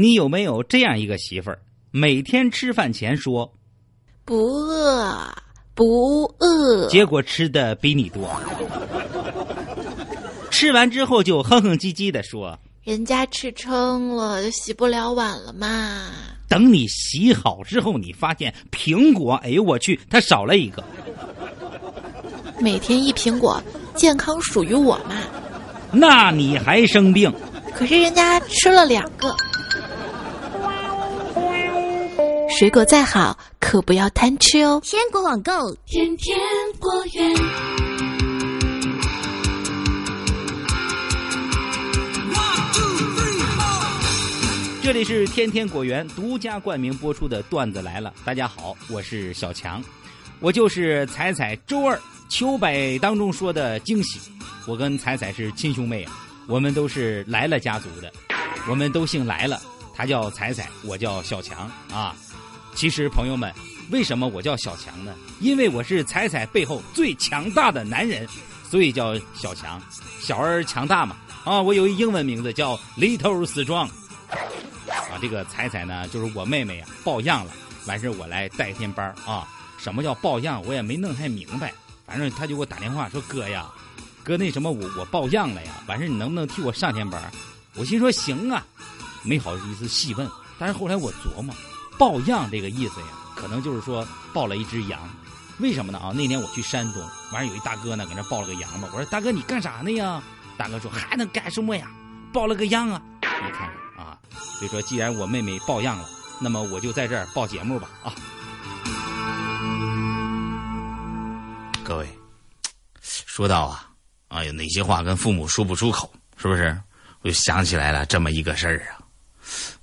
你有没有这样一个媳妇儿，每天吃饭前说不饿，不饿，结果吃的比你多，吃完之后就哼哼唧唧的说，人家吃撑了就洗不了碗了嘛。等你洗好之后，你发现苹果，哎呦我去，它少了一个。每天一苹果，健康属于我嘛。那你还生病？可是人家吃了两个。水果再好，可不要贪吃哦。鲜果网购，天天果园。这里是天天果园独家冠名播出的段子来了。大家好，我是小强，我就是彩彩周二秋百当中说的惊喜。我跟彩彩是亲兄妹啊，我们都是来了家族的，我们都姓来了。他叫彩彩，我叫小强啊。其实朋友们，为什么我叫小强呢？因为我是彩彩背后最强大的男人，所以叫小强。小而强大嘛啊！我有一英文名字叫 Little Strong。啊，这个彩彩呢，就是我妹妹啊，抱恙了，完事我来带天班啊。什么叫抱恙？我也没弄太明白。反正他就给我打电话说：“哥呀，哥那什么，我我抱恙了呀。完事你能不能替我上天班？”我心说行啊，没好意思细问。但是后来我琢磨，抱恙这个意思呀，可能就是说抱了一只羊。为什么呢？啊，那年我去山东，完事有一大哥呢，搁那抱了个羊嘛。我说大哥你干啥呢呀？大哥说还能干什么呀？抱了个羊啊！你看看。所以说，既然我妹妹抱恙了，那么我就在这儿报节目吧啊！各位，说到啊，啊有哪些话跟父母说不出口，是不是？我就想起来了这么一个事儿啊。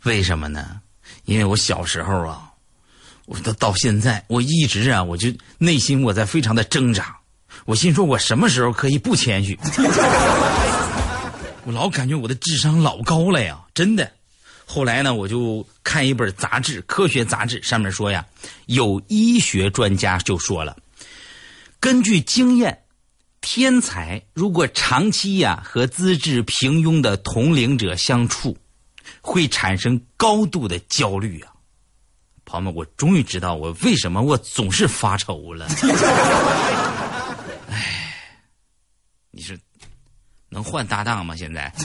为什么呢？因为我小时候啊，我到到现在，我一直啊，我就内心我在非常的挣扎。我心说，我什么时候可以不谦虚？我老感觉我的智商老高了呀，真的。后来呢，我就看一本杂志，科学杂志上面说呀，有医学专家就说了，根据经验，天才如果长期呀和资质平庸的同龄者相处，会产生高度的焦虑啊。朋友们，我终于知道我为什么我总是发愁了。哎，你是能换搭档吗？现在？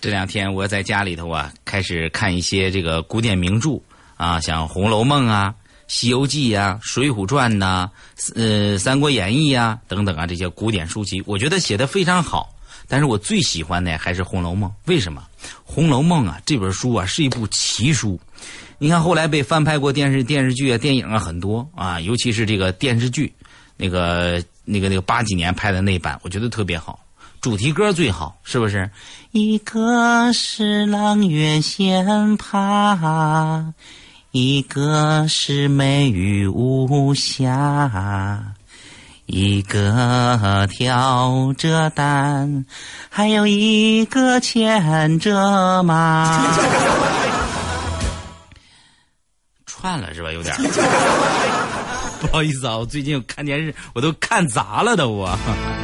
这两天我在家里头啊，开始看一些这个古典名著啊，像《红楼梦》啊、《西游记》呀、《水浒传》呐、呃《三国演义》呀等等啊这些古典书籍，我觉得写的非常好。但是我最喜欢的还是《红楼梦》，为什么？《红楼梦》啊这本书啊是一部奇书，你看后来被翻拍过电视电视剧啊、电影啊很多啊，尤其是这个电视剧，那个那个那个八几年拍的那版，我觉得特别好。主题歌最好，是不是？一个是阆苑仙葩，一个是美玉无瑕，一个挑着担，还有一个牵着马。串了是吧？有点。不好意思啊，我最近看电视我都看砸了都我。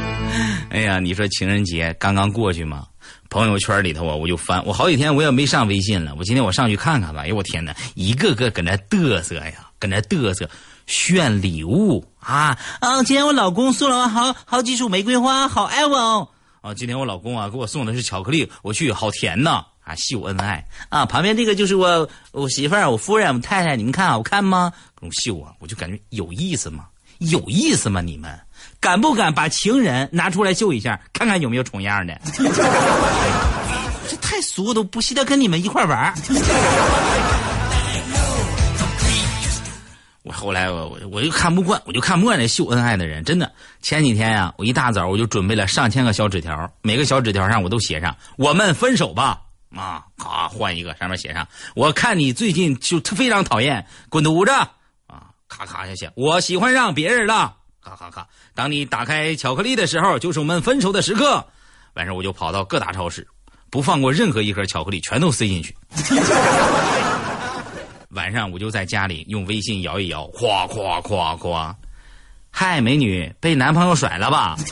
哎呀，你说情人节刚刚过去嘛，朋友圈里头啊，我就翻，我好几天我也没上微信了。我今天我上去看看吧。哎呦我天哪，一个个搁那嘚瑟呀，搁那嘚瑟，炫礼物啊啊！今天我老公送了我好好几束玫瑰花，好爱我哦。啊，今天我老公啊给我送的是巧克力，我去好甜呐啊，秀恩爱啊。旁边这个就是我我媳妇儿，我夫人，我太太，你们看好看吗？跟我秀啊，我就感觉有意思吗？有意思吗？你们？敢不敢把情人拿出来秀一下，看看有没有重样的？这太俗，都不稀得跟你们一块玩。后来我我就看不惯，我就看不惯那秀恩爱的人。真的，前几天呀，我一大早我就准备了上千个小纸条，每个小纸条上我都写上“我们分手吧”啊，咔换一个，上面写上“我看你最近就非常讨厌，滚犊子”啊，咔咔就写“我喜欢上别人了”。咔咔咔！当你打开巧克力的时候，就是我们分手的时刻。晚上我就跑到各大超市，不放过任何一盒巧克力，全都塞进去。晚上我就在家里用微信摇一摇，夸夸夸夸。嗨，美女，被男朋友甩了吧？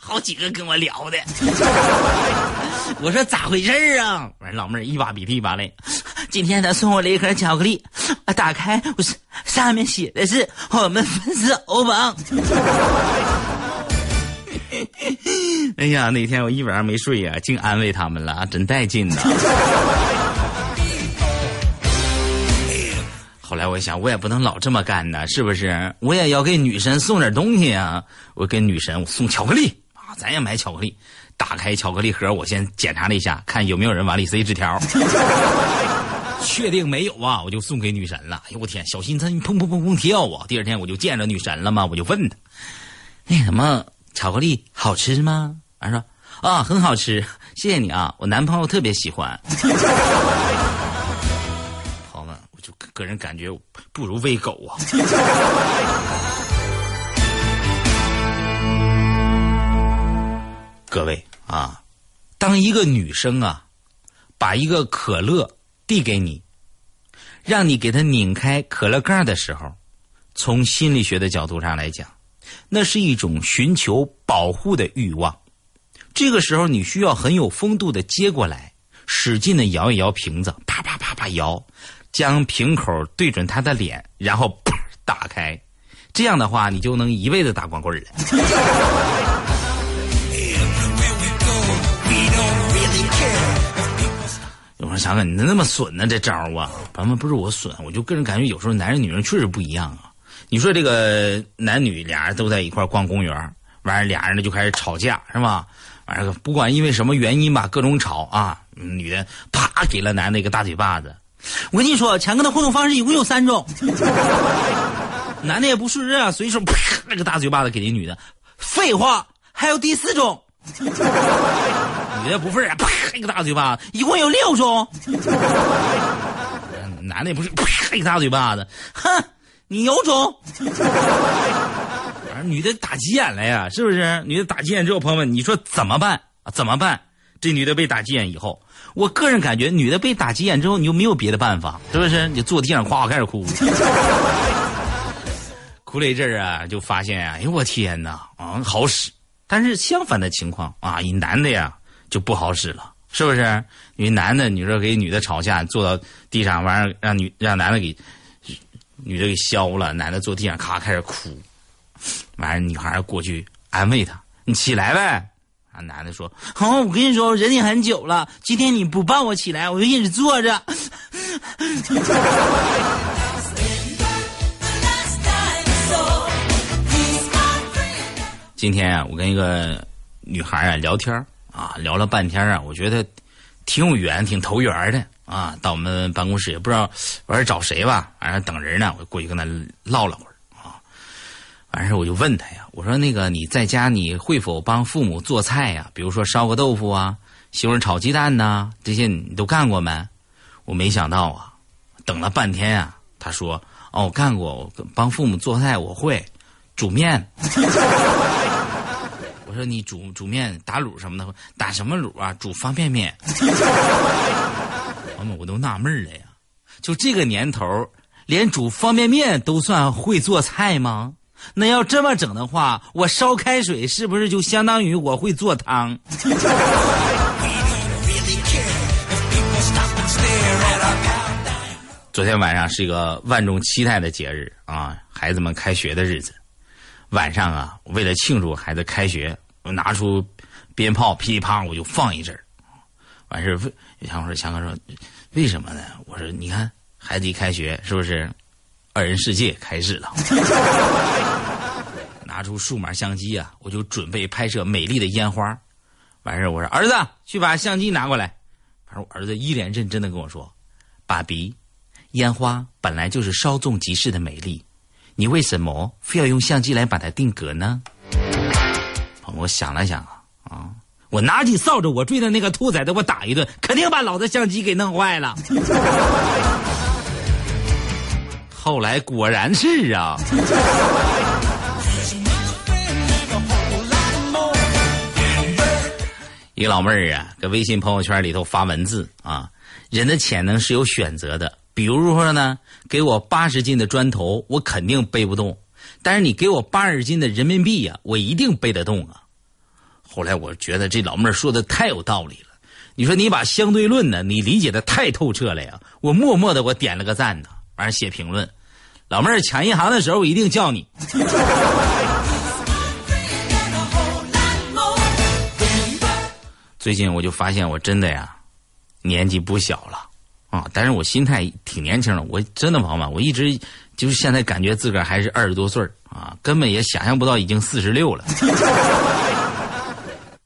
好几个跟我聊的。我说咋回事啊？完老妹儿一把鼻涕一把泪。今天他送我了一盒巧克力，打开我是上面写的是我们分手吧。哎呀，那天我一晚上没睡呀，净安慰他们了，真带劲呐。后来我想，我也不能老这么干呢，是不是？我也要给女神送点东西啊！我给女神我送巧克力啊，咱也买巧克力。打开巧克力盒，我先检查了一下，看有没有人往里塞纸条。确定没有啊，我就送给女神了。哎呦我天，小心她砰砰砰砰跳啊！第二天我就见着女神了嘛，我就问她，那什么巧克力好吃吗？完说啊，很好吃，谢谢你啊，我男朋友特别喜欢。个人感觉不如喂狗啊！各位啊，当一个女生啊，把一个可乐递给你，让你给她拧开可乐盖的时候，从心理学的角度上来讲，那是一种寻求保护的欲望。这个时候，你需要很有风度的接过来，使劲的摇一摇瓶子，啪啪啪啪摇。将瓶口对准他的脸，然后砰打开，这样的话你就能一辈子打光棍了。有人想想，你那么损呢？这招啊，咱们不是我损，我就个人感觉有时候男人女人确实不一样啊。你说这个男女俩人都在一块逛公园，完了俩人呢就开始吵架，是吧？完了不管因为什么原因吧，各种吵啊，女的啪给了男的一个大嘴巴子。我跟你说，强哥的互动方式一共有三种。男的也不是啊，随手啪那个大嘴巴子给那女的。废话，还有第四种。女的不忿啊，啪一个大嘴巴子，一共有六种。男的也不是啪一个大嘴巴子，哼，你有种。反正女的打急眼了呀，是不是？女的打急眼之后，朋友们，你说怎么办啊？怎么办？这女的被打急眼以后。我个人感觉，女的被打急眼之后，你就没有别的办法，是不是？你坐地上夸开始哭，哭了一阵儿啊，就发现啊，哎呦我天哪，啊好使。但是相反的情况啊，一男的呀就不好使了，是不是？因为男的，你说给女的吵架，坐到地上，完了让女让男的给女的给削了，男的坐地上咔开始哭，完了女孩过去安慰他，你起来呗。啊，男的说：“好，我跟你说，我忍你很久了。今天你不抱我起来，我就一直坐着。今天啊，我跟一个女孩啊聊天啊，聊了半天啊，我觉得挺有缘，挺投缘的啊。到我们办公室也不知道我是找谁吧，反正等人呢，我就过去跟她唠了会儿。”完事我就问他呀，我说那个你在家你会否帮父母做菜呀？比如说烧个豆腐啊，西红柿炒鸡蛋呐，这些你都干过没？我没想到啊，等了半天啊，他说哦，我干过，我帮父母做菜，我会煮面。我说你煮煮面打卤什么的，打什么卤啊？煮方便面。完 了我都纳闷了呀，就这个年头，连煮方便面都算会做菜吗？那要这么整的话，我烧开水是不是就相当于我会做汤？昨天晚上是一个万众期待的节日啊，孩子们开学的日子。晚上啊，为了庆祝孩子开学，我拿出鞭炮噼里啪我就放一阵儿。完事儿，强哥说：“强哥说，为什么呢？”我说：“你看，孩子一开学，是不是二人世界开始了？” 拿出数码相机啊，我就准备拍摄美丽的烟花。完事儿，我说儿子，去把相机拿过来。反正我儿子一脸认真的跟我说：“爸比，烟花本来就是稍纵即逝的美丽，你为什么非要用相机来把它定格呢？”我想了想啊，啊，我拿起扫帚，我追着那个兔崽子，我打一顿，肯定把老子相机给弄坏了。后来果然是啊。一老妹儿啊，搁微信朋友圈里头发文字啊，人的潜能是有选择的。比如说呢，给我八十斤的砖头，我肯定背不动；但是你给我八十斤的人民币呀，我一定背得动啊。后来我觉得这老妹儿说的太有道理了。你说你把相对论呢，你理解的太透彻了呀！我默默的我点了个赞呢，完了写评论。老妹儿抢银行的时候，我一定叫你。最近我就发现我真的呀，年纪不小了啊，但是我心态挺年轻的。我真的朋友们，我一直就是现在感觉自个儿还是二十多岁啊，根本也想象不到已经四十六了。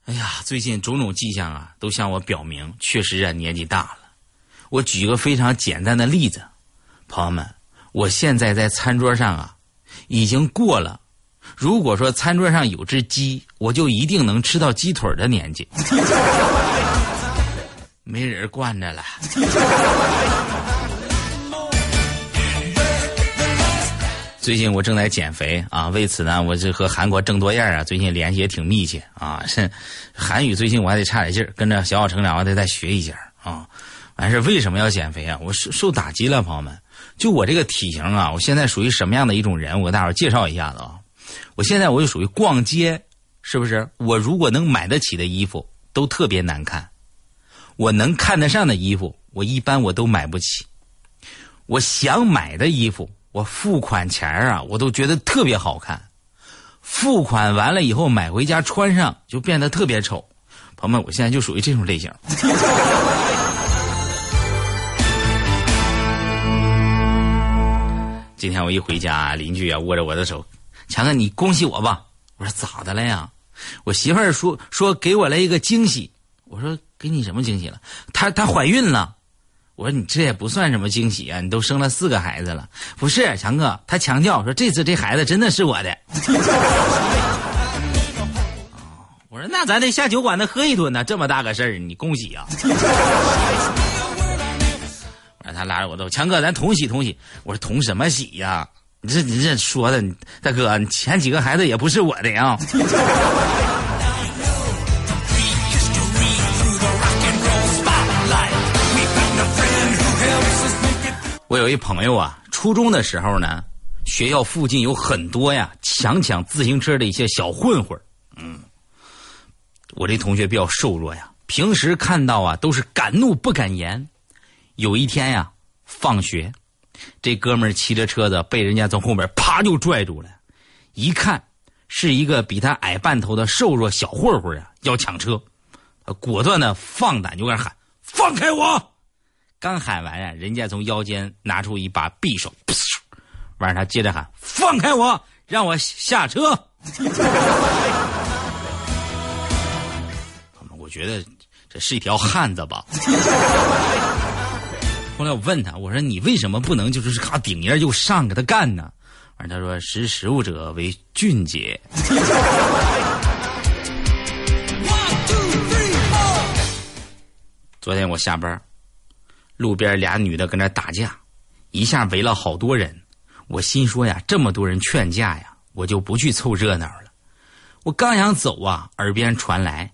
哎呀，最近种种迹象啊，都向我表明，确实啊年纪大了。我举个非常简单的例子，朋友们，我现在在餐桌上啊，已经过了，如果说餐桌上有只鸡，我就一定能吃到鸡腿的年纪。没人惯着了。最近我正在减肥啊，为此呢，我这和韩国郑多燕啊，最近联系也挺密切啊。是 韩语最近我还得差点劲儿，跟着小小成长，我得再学一下啊。完事为什么要减肥啊？我受受打击了，朋友们。就我这个体型啊，我现在属于什么样的一种人？我给大伙介绍一下子啊。我现在我就属于逛街，是不是？我如果能买得起的衣服都特别难看，我能看得上的衣服，我一般我都买不起。我想买的衣服。我付款前啊，我都觉得特别好看，付款完了以后买回家穿上就变得特别丑。朋友们，我现在就属于这种类型。今天我一回家，邻居啊握着我的手，强哥你恭喜我吧。我说咋的了呀？我媳妇儿说说给我来一个惊喜。我说给你什么惊喜了？她她怀孕了。我说你这也不算什么惊喜啊！你都生了四个孩子了，不是强哥？他强调说这次这孩子真的是我的。我说那咱得下酒馆子喝一顿呢，这么大个事儿，你恭喜啊！我说他拉着我走，强哥，咱同喜同喜。我说同什么喜呀？你这你这说的，大哥，前几个孩子也不是我的呀。我有一朋友啊，初中的时候呢，学校附近有很多呀强抢自行车的一些小混混嗯，我这同学比较瘦弱呀，平时看到啊都是敢怒不敢言。有一天呀，放学，这哥们儿骑着车子被人家从后面啪就拽住了，一看是一个比他矮半头的瘦弱小混混啊，要抢车，果断的放胆就开始喊：“放开我！”刚喊完啊，人家从腰间拿出一把匕首，完了他接着喊：“放开我，让我下车。”我觉得这是一条汉子吧。后来我问他，我说：“你为什么不能就是咔顶一下就上给他干呢？”完他说：“识时务者为俊杰。”昨天我下班。路边俩女的跟那打架，一下围了好多人。我心说呀，这么多人劝架呀，我就不去凑热闹了。我刚想走啊，耳边传来：“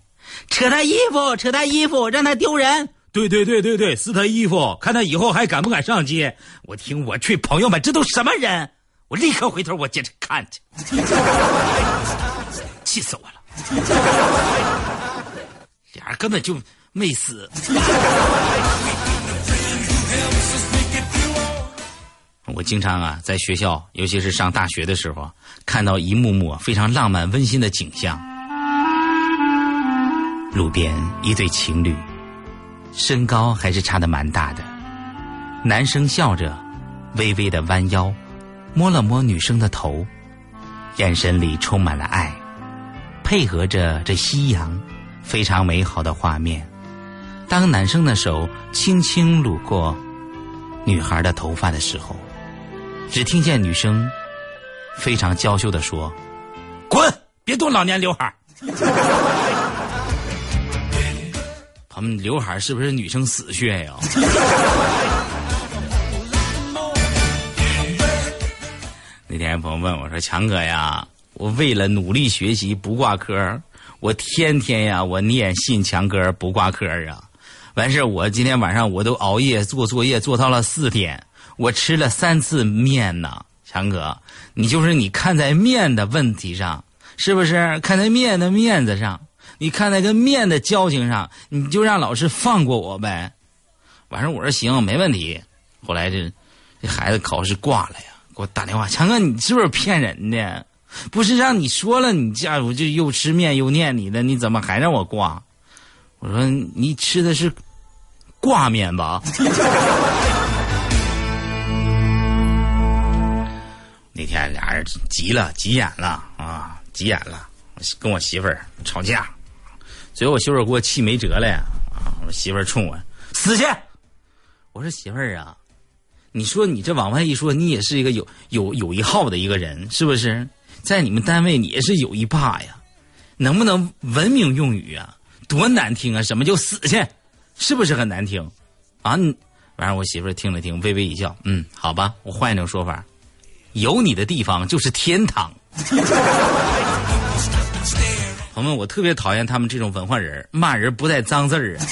扯他衣服，扯他衣服，让他丢人。”对对对对对，撕他衣服，看他以后还敢不敢上街。我听我去，朋友们，这都什么人？我立刻回头，我接着看去，气死我了！俩人根本就没死。我经常啊，在学校，尤其是上大学的时候，看到一幕幕非常浪漫温馨的景象。路边一对情侣，身高还是差的蛮大的。男生笑着，微微的弯腰，摸了摸女生的头，眼神里充满了爱，配合着这夕阳，非常美好的画面。当男生的手轻轻撸过女孩的头发的时候。只听见女生非常娇羞的说：“滚，别动老年刘海 他们刘海是不是女生死穴呀？那天朋友问我说：“强哥呀，我为了努力学习不挂科，我天天呀我念信强哥不挂科啊。完事我今天晚上我都熬夜做作业做到了四点。”我吃了三次面呢，强哥，你就是你看在面的问题上，是不是看在面的面子上？你看在跟面的交情上，你就让老师放过我呗。晚上我说行，没问题。后来这这孩子考试挂了呀，给我打电话，强哥，你是不是骗人的？不是让你说了，你家我就又吃面又念你的，你怎么还让我挂？我说你吃的是挂面吧？那天俩人急了，急眼了啊，急眼了，跟我媳妇儿吵架，最后我媳妇给我气没辙了呀啊！我媳妇冲我死去！我说媳妇儿啊，你说你这往外一说，你也是一个有有有一号的一个人，是不是？在你们单位你也是有一霸呀，能不能文明用语啊？多难听啊！什么叫死去？是不是很难听？啊！完了，我媳妇儿听了听，微微一笑，嗯，好吧，我换一种说法。有你的地方就是天堂。朋友们，我特别讨厌他们这种文化人，骂人不带脏字儿啊。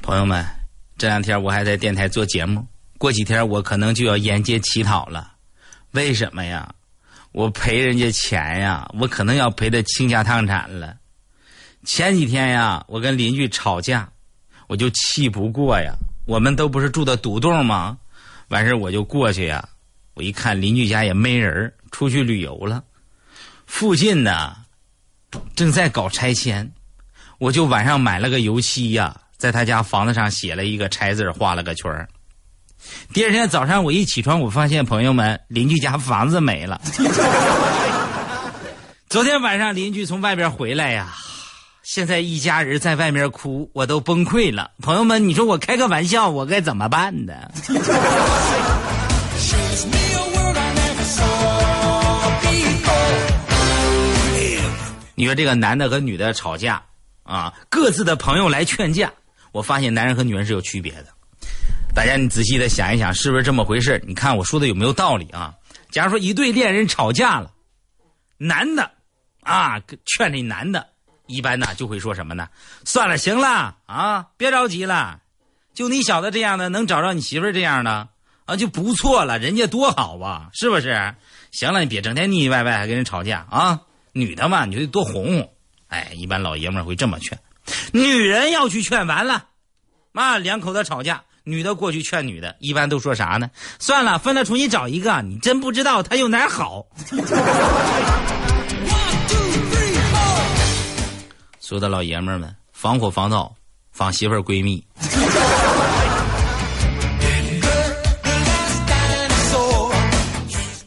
朋友们，这两天我还在电台做节目，过几天我可能就要沿街乞讨了。为什么呀？我赔人家钱呀，我可能要赔的倾家荡产了。前几天呀，我跟邻居吵架，我就气不过呀。我们都不是住的独栋吗？完事我就过去呀。我一看邻居家也没人，出去旅游了。附近呢正在搞拆迁，我就晚上买了个油漆呀，在他家房子上写了一个拆字，画了个圈。第二天早上我一起床，我发现朋友们邻居家房子没了。昨天晚上邻居从外边回来呀。现在一家人在外面哭，我都崩溃了。朋友们，你说我开个玩笑，我该怎么办呢？你说这个男的和女的吵架啊，各自的朋友来劝架，我发现男人和女人是有区别的。大家你仔细的想一想，是不是这么回事？你看我说的有没有道理啊？假如说一对恋人吵架了，男的啊劝这男的。一般呢就会说什么呢？算了，行了啊，别着急了。就你小子这样的，能找着你媳妇这样的啊，就不错了。人家多好啊，是不是？行了，你别整天腻腻歪歪，还跟人吵架啊。女的嘛，你就得多哄哄。哎，一般老爷们会这么劝。女人要去劝完了，妈，两口子吵架，女的过去劝女的，一般都说啥呢？算了，分了，重新找一个。你真不知道他有哪好。所有的老爷们儿们，防火防盗，防媳妇儿闺蜜。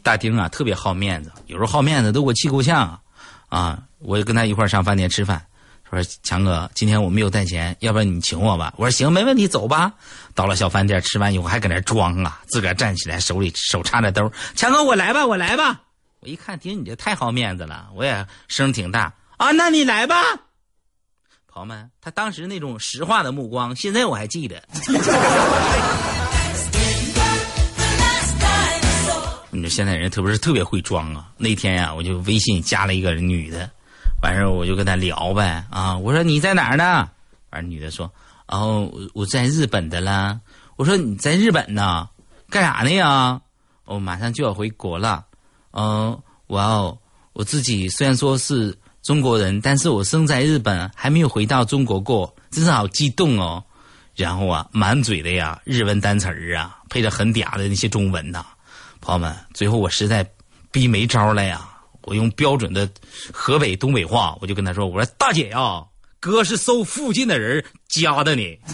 大丁啊，特别好面子，有时候好面子都给我气够呛啊！啊，我就跟他一块上饭店吃饭，说强哥，今天我没有带钱，要不然你请我吧。我说行，没问题，走吧。到了小饭店，吃完以后还搁那装啊，自个儿站起来，手里手插着兜，强哥，我来吧，我来吧。我一看，听，你这太好面子了，我也声挺大啊，那你来吧。朋友们，他当时那种实话的目光，现在我还记得。你说现在人特别是特别会装啊！那天呀，我就微信加了一个女的，完事儿我就跟她聊呗啊！我说你在哪儿呢？完女的说：“哦，我我在日本的啦。”我说你在日本呢，干啥呢呀？我马上就要回国了。嗯，哇哦，我自己虽然说是。中国人，但是我生在日本，还没有回到中国过，真是好激动哦。然后啊，满嘴的呀日文单词儿啊，配着很嗲的那些中文呐，朋友们，最后我实在逼没招了呀，我用标准的河北东北话，我就跟他说：“我说大姐呀，哥是搜附近的人加的你。”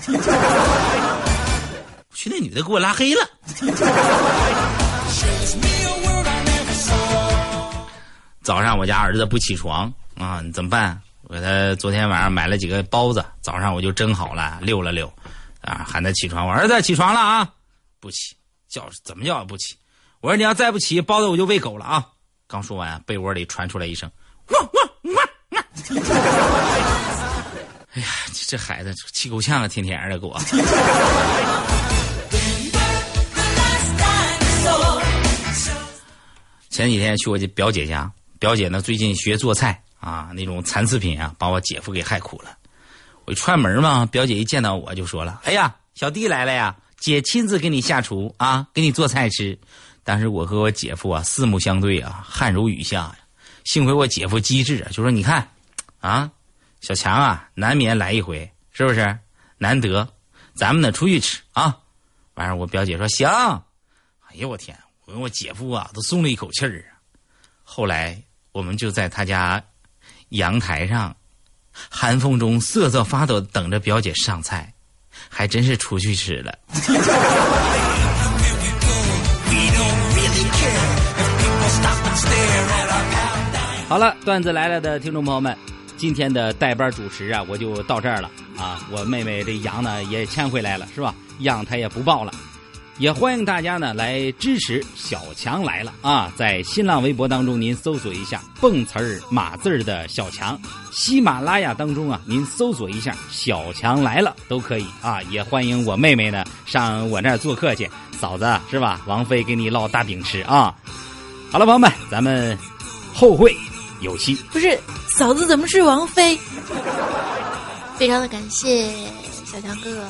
去那女的给我拉黑了。早上我家儿子不起床。啊，怎么办？我给他昨天晚上买了几个包子，早上我就蒸好了，溜了溜，啊，喊他起床。我儿子起床了啊，不起，叫怎么叫也不起。我说你要再不起，包子我就喂狗了啊。刚说完，被窝里传出来一声汪汪汪汪。哎呀，这孩子气够呛啊，天天的给我。前几天去我表姐家，表姐呢最近学做菜。啊，那种残次品啊，把我姐夫给害苦了。我一串门嘛，表姐一见到我就说了：“哎呀，小弟来了呀，姐亲自给你下厨啊，给你做菜吃。”当时我和我姐夫啊四目相对啊，汗如雨下呀。幸亏我姐夫机智啊，就说你看，啊，小强啊，难免来一回，是不是？难得，咱们呢出去吃啊。完事我表姐说行。哎呀，我天！我跟我姐夫啊都松了一口气儿啊。后来我们就在他家阳台上，寒风中瑟瑟发抖，等着表姐上菜，还真是出去吃了。好了，段子来了的听众朋友们，今天的代班主持啊，我就到这儿了啊。我妹妹这羊呢也牵回来了，是吧？羊她也不抱了，也欢迎大家呢来支持小强来了啊！在新浪微博当中，您搜索一下“蹦词儿码字儿”的小强，喜马拉雅当中啊，您搜索一下“小强来了”都可以啊。也欢迎我妹妹呢上我那儿做客去，嫂子是吧？王菲给你烙大饼吃啊！好了，朋友们，咱们后会。有戏不是嫂子怎么是王菲？非常的感谢小强哥哥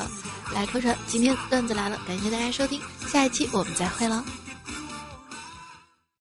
来客串，今天段子来了，感谢大家收听，下一期我们再会了。